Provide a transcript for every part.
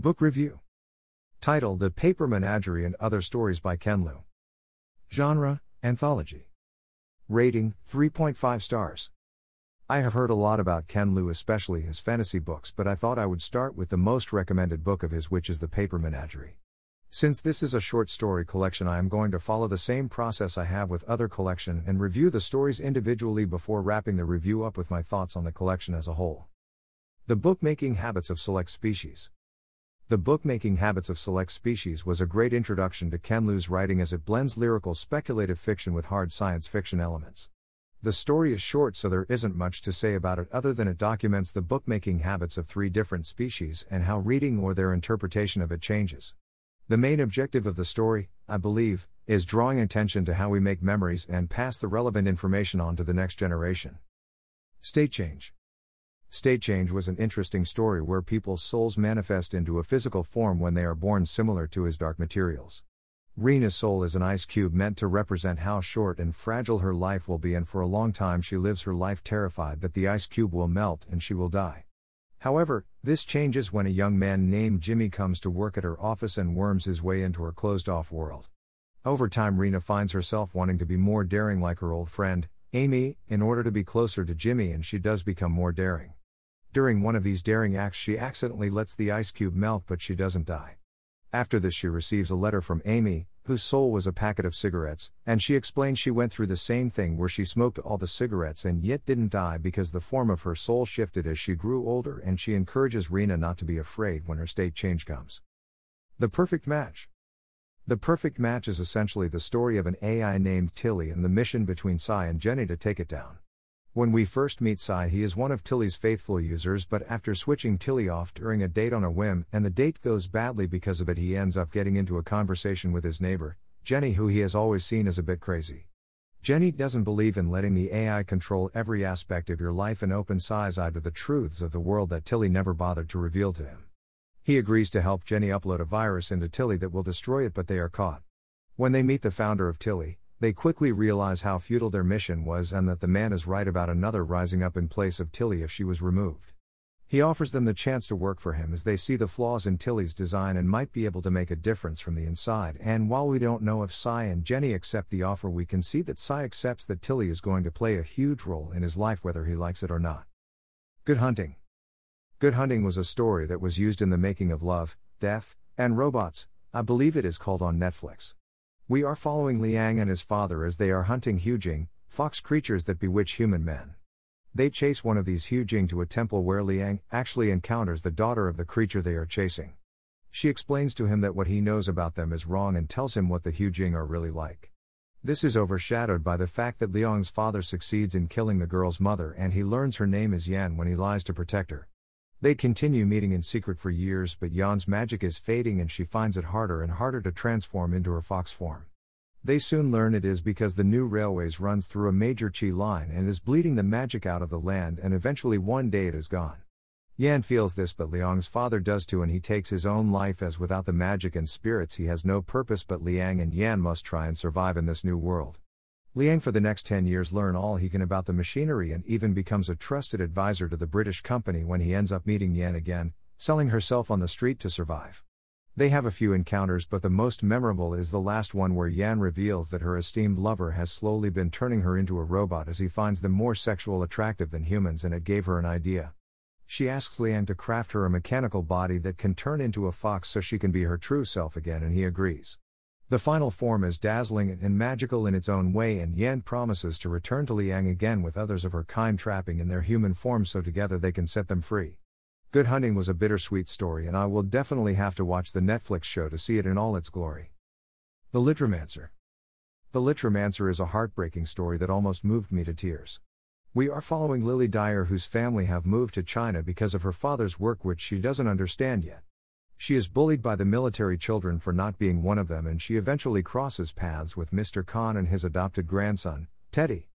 Book Review Title The Paper Menagerie and Other Stories by Ken Liu. Genre Anthology. Rating 3.5 stars. I have heard a lot about Ken Liu, especially his fantasy books, but I thought I would start with the most recommended book of his, which is The Paper Menagerie. Since this is a short story collection, I am going to follow the same process I have with other collection and review the stories individually before wrapping the review up with my thoughts on the collection as a whole. The bookmaking habits of select species. The bookmaking habits of select species was a great introduction to Ken Liu's writing as it blends lyrical speculative fiction with hard science fiction elements. The story is short, so there isn't much to say about it other than it documents the bookmaking habits of three different species and how reading or their interpretation of it changes. The main objective of the story, I believe, is drawing attention to how we make memories and pass the relevant information on to the next generation. State change. State change was an interesting story where people's souls manifest into a physical form when they are born, similar to his dark materials. Rina's soul is an ice cube meant to represent how short and fragile her life will be, and for a long time she lives her life terrified that the ice cube will melt and she will die. However, this changes when a young man named Jimmy comes to work at her office and worms his way into her closed off world. Over time, Rina finds herself wanting to be more daring like her old friend, Amy, in order to be closer to Jimmy, and she does become more daring. During one of these daring acts, she accidentally lets the ice cube melt, but she doesn't die. After this, she receives a letter from Amy, whose soul was a packet of cigarettes, and she explains she went through the same thing where she smoked all the cigarettes and yet didn't die because the form of her soul shifted as she grew older, and she encourages Rina not to be afraid when her state change comes. The Perfect Match The Perfect Match is essentially the story of an AI named Tilly and the mission between Sai and Jenny to take it down. When we first meet Sai, he is one of Tilly's faithful users, but after switching Tilly off during a date on a whim, and the date goes badly because of it, he ends up getting into a conversation with his neighbor, Jenny, who he has always seen as a bit crazy. Jenny doesn't believe in letting the AI control every aspect of your life and open Sai's eye to the truths of the world that Tilly never bothered to reveal to him. He agrees to help Jenny upload a virus into Tilly that will destroy it, but they are caught. When they meet the founder of Tilly, they quickly realize how futile their mission was and that the man is right about another rising up in place of Tilly if she was removed. He offers them the chance to work for him as they see the flaws in Tilly's design and might be able to make a difference from the inside. And while we don't know if Sai and Jenny accept the offer, we can see that Sai accepts that Tilly is going to play a huge role in his life whether he likes it or not. Good Hunting Good Hunting was a story that was used in the making of Love, Death, and Robots, I believe it is called on Netflix. We are following Liang and his father as they are hunting Hujing, fox creatures that bewitch human men. They chase one of these Hujing to a temple where Liang actually encounters the daughter of the creature they are chasing. She explains to him that what he knows about them is wrong and tells him what the Hujing are really like. This is overshadowed by the fact that Liang's father succeeds in killing the girl's mother and he learns her name is Yan when he lies to protect her. They continue meeting in secret for years, but Yan's magic is fading and she finds it harder and harder to transform into her fox form. They soon learn it is because the new railways runs through a major chi line and is bleeding the magic out of the land and eventually one day it is gone. Yan feels this but Liang's father does too and he takes his own life as without the magic and spirits he has no purpose but Liang and Yan must try and survive in this new world. Liang for the next 10 years learn all he can about the machinery and even becomes a trusted advisor to the British company when he ends up meeting Yan again, selling herself on the street to survive. They have a few encounters but the most memorable is the last one where Yan reveals that her esteemed lover has slowly been turning her into a robot as he finds them more sexual attractive than humans and it gave her an idea. She asks Liang to craft her a mechanical body that can turn into a fox so she can be her true self again and he agrees. The final form is dazzling and magical in its own way, and Yan promises to return to Liang again with others of her kind trapping in their human form so together they can set them free. Good Hunting was a bittersweet story, and I will definitely have to watch the Netflix show to see it in all its glory. The Literomancer. The Literomancer is a heartbreaking story that almost moved me to tears. We are following Lily Dyer, whose family have moved to China because of her father's work, which she doesn't understand yet. She is bullied by the military children for not being one of them, and she eventually crosses paths with Mr. Kan and his adopted grandson, Teddy.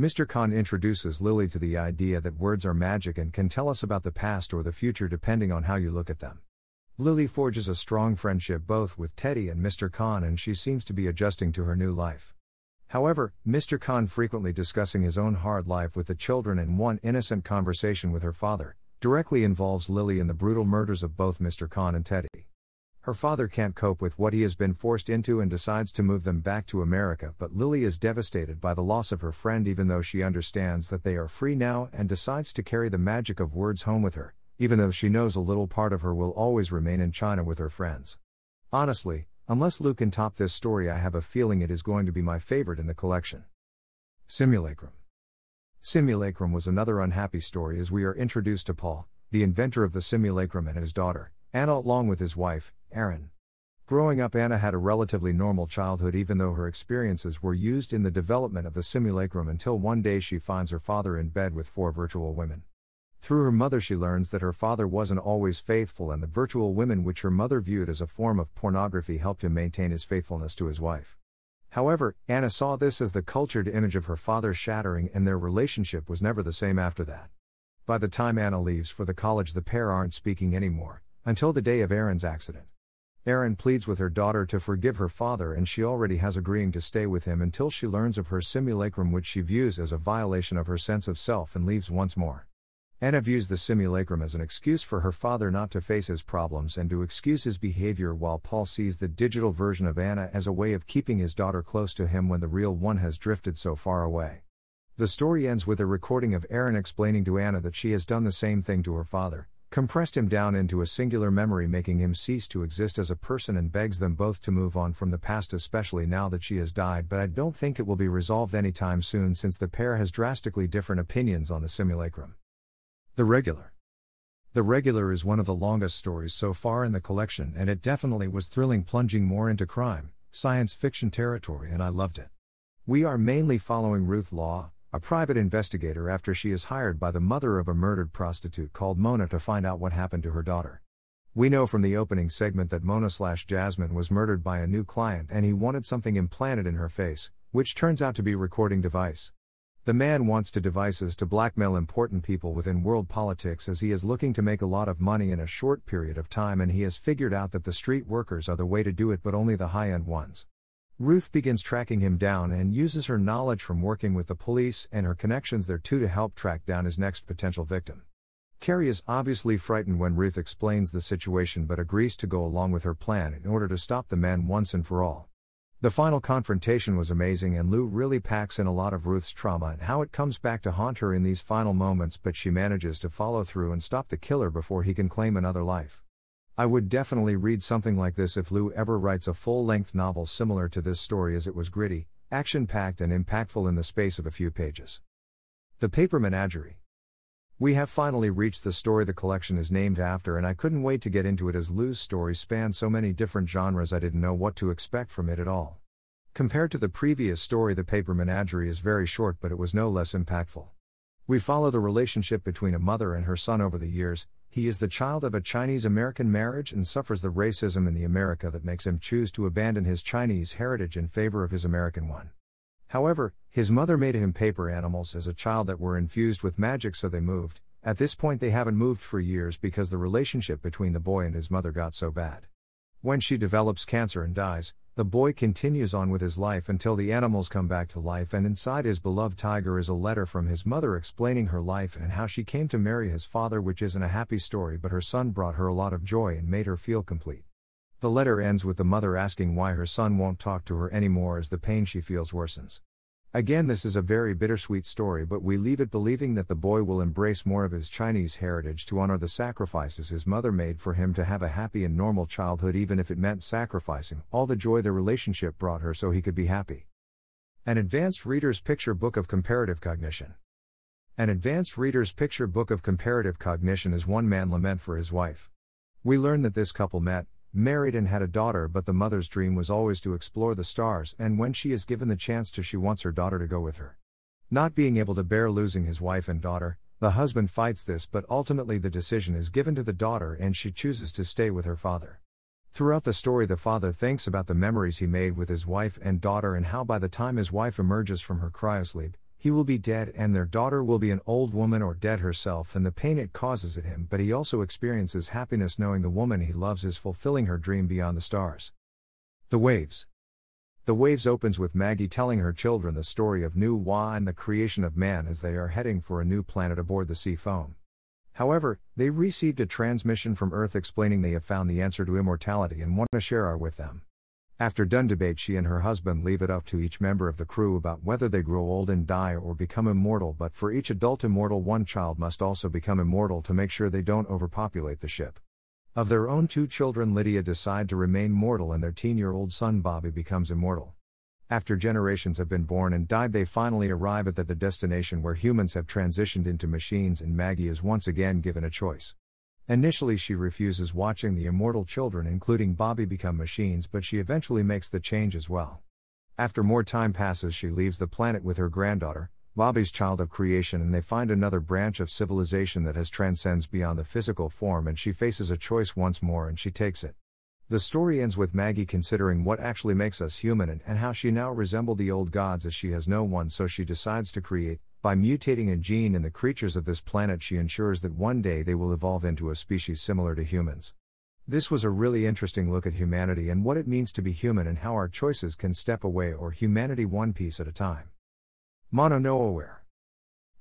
Mr. Kan introduces Lily to the idea that words are magic and can tell us about the past or the future depending on how you look at them. Lily forges a strong friendship both with Teddy and Mr. Kan, and she seems to be adjusting to her new life. However, Mr. Kan frequently discussing his own hard life with the children and one innocent conversation with her father, directly involves Lily in the brutal murders of both Mr. Kan and Teddy. Her father can't cope with what he has been forced into and decides to move them back to America, but Lily is devastated by the loss of her friend even though she understands that they are free now and decides to carry the magic of words home with her, even though she knows a little part of her will always remain in China with her friends. Honestly, unless Liu can top this story, I have a feeling it is going to be my favorite in the collection. Simulacrum. Simulacrum was another unhappy story as we are introduced to Paul, the inventor of the simulacrum, and his daughter, Anna, along with his wife, Erin. Growing up, Anna had a relatively normal childhood, even though her experiences were used in the development of the simulacrum until one day she finds her father in bed with four virtual women. Through her mother, she learns that her father wasn't always faithful, and the virtual women, which her mother viewed as a form of pornography, helped him maintain his faithfulness to his wife. However, Anna saw this as the cultured image of her father shattering, and their relationship was never the same after that. By the time Anna leaves for the college, the pair aren't speaking anymore, until the day of Erin's accident. Aaron pleads with her daughter to forgive her father, and she already has agreeing to stay with him until she learns of her simulacrum, which she views as a violation of her sense of self, and leaves once more. Anna views the simulacrum as an excuse for her father not to face his problems and to excuse his behavior, while Paul sees the digital version of Anna as a way of keeping his daughter close to him when the real one has drifted so far away. The story ends with a recording of Erin explaining to Anna that she has done the same thing to her father, compressed him down into a singular memory, making him cease to exist as a person, and begs them both to move on from the past, especially now that she has died. But I don't think it will be resolved anytime soon since the pair has drastically different opinions on the simulacrum. The Regular. The Regular is one of the longest stories so far in the collection, and it definitely was thrilling, plunging more into crime, science fiction territory, and I loved it. We are mainly following Ruth Law, a private investigator after she is hired by the mother of a murdered prostitute called Mona to find out what happened to her daughter. We know from the opening segment that Mona slash Jasmine was murdered by a new client and he wanted something implanted in her face, which turns out to be a recording device. The man wants to devices to blackmail important people within world politics as he is looking to make a lot of money in a short period of time and he has figured out that the street workers are the way to do it but only the high end ones. Ruth begins tracking him down and uses her knowledge from working with the police and her connections there too to help track down his next potential victim. Carrie is obviously frightened when Ruth explains the situation but agrees to go along with her plan in order to stop the man once and for all. The final confrontation was amazing, and Liu really packs in a lot of Ruth's trauma and how it comes back to haunt her in these final moments, but she manages to follow through and stop the killer before he can claim another life. I would definitely read something like this if Liu ever writes a full length novel similar to this story, as it was gritty, action packed, and impactful in the space of a few pages. The Paper Menagerie. We have finally reached the story the collection is named after, and I couldn't wait to get into it as Liu's stories span so many different genres I didn't know what to expect from it at all. Compared to the previous story, The Paper Menagerie is very short, but it was no less impactful. We follow the relationship between a mother and her son over the years. He is the child of a Chinese American marriage and suffers the racism in the America that makes him choose to abandon his Chinese heritage in favor of his American one. However, his mother made him paper animals as a child that were infused with magic, so they moved. At this point, they haven't moved for years because the relationship between the boy and his mother got so bad. When she develops cancer and dies, the boy continues on with his life until the animals come back to life, and inside his beloved tiger is a letter from his mother explaining her life and how she came to marry his father, which isn't a happy story, but her son brought her a lot of joy and made her feel complete. The letter ends with the mother asking why her son won't talk to her anymore as the pain she feels worsens. Again, this is a very bittersweet story, but we leave it believing that the boy will embrace more of his Chinese heritage to honor the sacrifices his mother made for him to have a happy and normal childhood, even if it meant sacrificing all the joy the relationship brought her so he could be happy. An Advanced Reader's Picture Book of Comparative Cognition. An Advanced Reader's Picture Book of Comparative Cognition is one man lament for his wife. We learn that this couple met, married and had a daughter, but the mother's dream was always to explore the stars, and when she is given the chance to, she wants her daughter to go with her. Not being able to bear losing his wife and daughter, the husband fights this, but ultimately the decision is given to the daughter and she chooses to stay with her father. Throughout the story, the father thinks about the memories he made with his wife and daughter and how by the time his wife emerges from her cryosleep, he will be dead and their daughter will be an old woman or dead herself and the pain it causes at him, but he also experiences happiness knowing the woman he loves is fulfilling her dream beyond the stars. The Waves. The Waves opens with Maggie telling her children the story of Nüwa and the creation of man as they are heading for a new planet aboard the sea foam. However, they received a transmission from Earth explaining they have found the answer to immortality and want to share it with them. After done debate, she and her husband leave it up to each member of the crew about whether they grow old and die or become immortal. But for each adult immortal, one child must also become immortal to make sure they don't overpopulate the ship. Of their own two children, Lydia decide to remain mortal, and their teen year old son Bobby becomes immortal. After generations have been born and died, they finally arrive at the, the destination where humans have transitioned into machines, and Maggie is once again given a choice. Initially, she refuses watching the immortal children, including Bobby, become machines, but she eventually makes the change as well. After more time passes, she leaves the planet with her granddaughter, Bobby's child of creation, and they find another branch of civilization that has transcends beyond the physical form, and she faces a choice once more and she takes it. The story ends with Maggie considering what actually makes us human and, and how she now resemble the old gods as she has no one, so she decides to create. By mutating a gene in the creatures of this planet, she ensures that one day they will evolve into a species similar to humans. This was a really interesting look at humanity and what it means to be human and how our choices can step away or humanity one piece at a time. Mono no Aware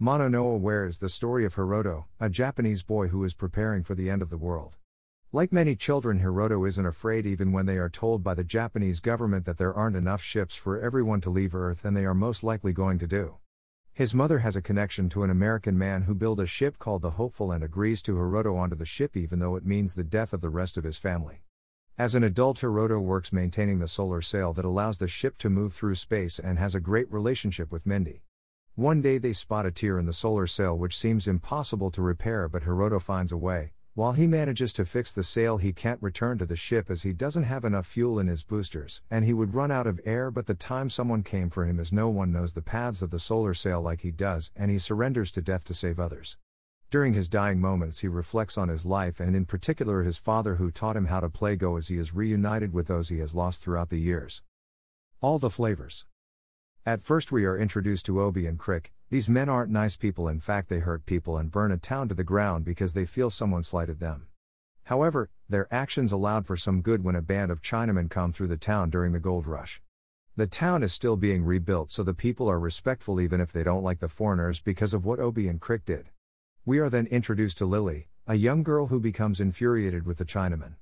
Mono no Aware is the story of Hiroto, a Japanese boy who is preparing for the end of the world. Like many children, Hiroto isn't afraid even when they are told by the Japanese government that there aren't enough ships for everyone to leave Earth and they are most likely going to do. His mother has a connection to an American man who built a ship called the Hopeful and agrees to Hiroto onto the ship even though it means the death of the rest of his family. As an adult, Hiroto works maintaining the solar sail that allows the ship to move through space and has a great relationship with Mindy. One day they spot a tear in the solar sail which seems impossible to repair, but Hiroto finds a way, while he manages to fix the sail, he can't return to the ship as he doesn't have enough fuel in his boosters, and he would run out of air. But the time someone came for him, as no one knows the paths of the solar sail like he does, and he surrenders to death to save others. During his dying moments, he reflects on his life and, in particular, his father who taught him how to play Go as he is reunited with those he has lost throughout the years. All the flavors. At first, we are introduced to Obi and Crick, these men aren't nice people, in fact, they hurt people and burn a town to the ground because they feel someone slighted them. However, their actions allowed for some good when a band of Chinamen come through the town during the gold rush. The town is still being rebuilt, so the people are respectful even if they don't like the foreigners because of what Obi and Crick did. We are then introduced to Lily, a young girl who becomes infuriated with the Chinamen.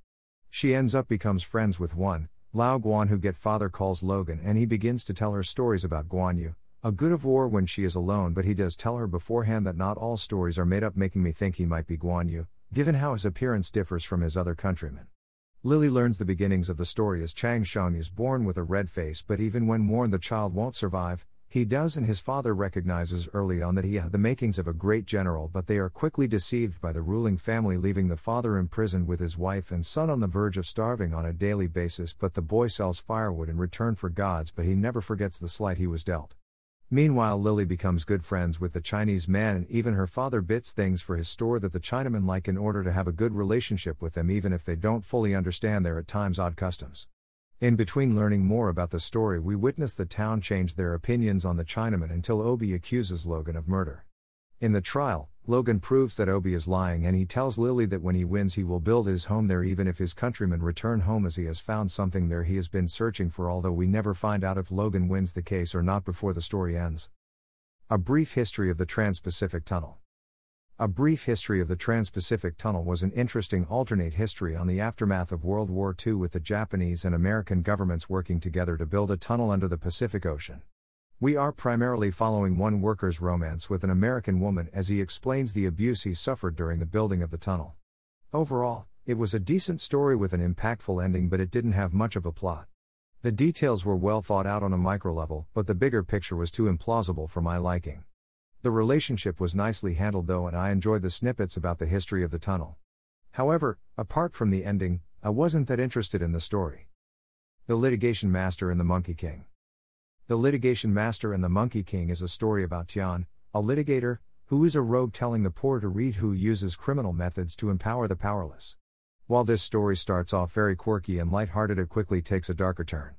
She ends up becomes friends with one, Lao Guan who get father calls Logan and he begins to tell her stories about Guan Yu, a good of war when she is alone, but he does tell her beforehand that not all stories are made up, making me think he might be Guan Yu, given how his appearance differs from his other countrymen. Lily learns the beginnings of the story as Chang Sheng is born with a red face, but even when warned the child won't survive, he does, and his father recognizes early on that he had the makings of a great general, but they are quickly deceived by the ruling family, leaving the father imprisoned with his wife and son on the verge of starving on a daily basis. But the boy sells firewood in return for gods, but he never forgets the slight he was dealt. Meanwhile, Lily becomes good friends with the Chinese man, and even her father bits things for his store that the Chinamen like in order to have a good relationship with them, even if they don't fully understand their at times odd customs. In between learning more about the story, we witness the town change their opinions on the Chinaman until Obi accuses Logan of murder. In the trial, Logan proves that Obi is lying and he tells Lily that when he wins, he will build his home there even if his countrymen return home as he has found something there he has been searching for, although we never find out if Logan wins the case or not before the story ends. A brief history of the Trans Pacific Tunnel. A brief history of the Trans Pacific Tunnel was an interesting alternate history on the aftermath of World War II with the Japanese and American governments working together to build a tunnel under the Pacific Ocean. We are primarily following one worker's romance with an American woman as he explains the abuse he suffered during the building of the tunnel. Overall, it was a decent story with an impactful ending, but it didn't have much of a plot. The details were well thought out on a micro level, but the bigger picture was too implausible for my liking. The relationship was nicely handled though, and I enjoyed the snippets about the history of the tunnel. However, apart from the ending, I wasn't that interested in the story. The Litigation Master and the Monkey King. The Litigation Master and the Monkey King is a story about Tian, a litigator, who is a rogue telling the poor to read who uses criminal methods to empower the powerless. While this story starts off very quirky and lighthearted, it quickly takes a darker turn.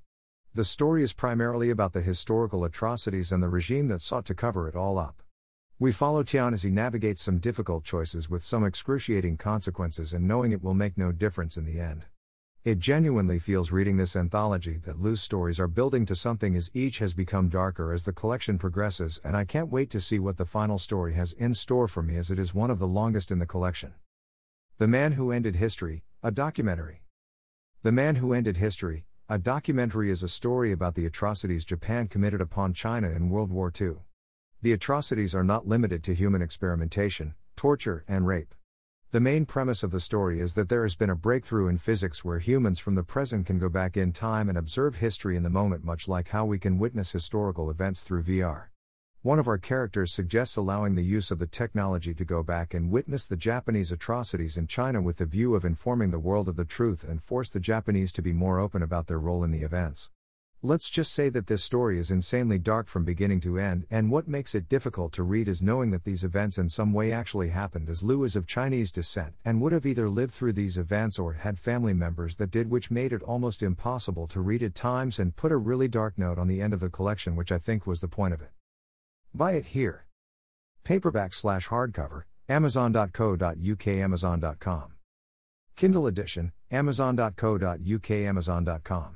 The story is primarily about the historical atrocities and the regime that sought to cover it all up. We follow Tian as he navigates some difficult choices with some excruciating consequences and knowing it will make no difference in the end. It genuinely feels reading this anthology that Liu's stories are building to something as each has become darker as the collection progresses, and I can't wait to see what the final story has in store for me as it is one of the longest in the collection. The Man Who Ended History, a documentary. The Man Who Ended History, a documentary is a story about the atrocities Japan committed upon China in World War II. The atrocities are not limited to human experimentation, torture, and rape. The main premise of the story is that there has been a breakthrough in physics where humans from the present can go back in time and observe history in the moment, much like how we can witness historical events through VR. One of our characters suggests allowing the use of the technology to go back and witness the Japanese atrocities in China with the view of informing the world of the truth and force the Japanese to be more open about their role in the events. Let's just say that this story is insanely dark from beginning to end, and what makes it difficult to read is knowing that these events in some way actually happened as Liu is of Chinese descent and would have either lived through these events or had family members that did, which made it almost impossible to read at times and put a really dark note on the end of the collection, which I think was the point of it. Buy it here. Paperback slash hardcover, amazon.co.uk, amazon.com. Kindle edition, amazon.co.uk, amazon.com.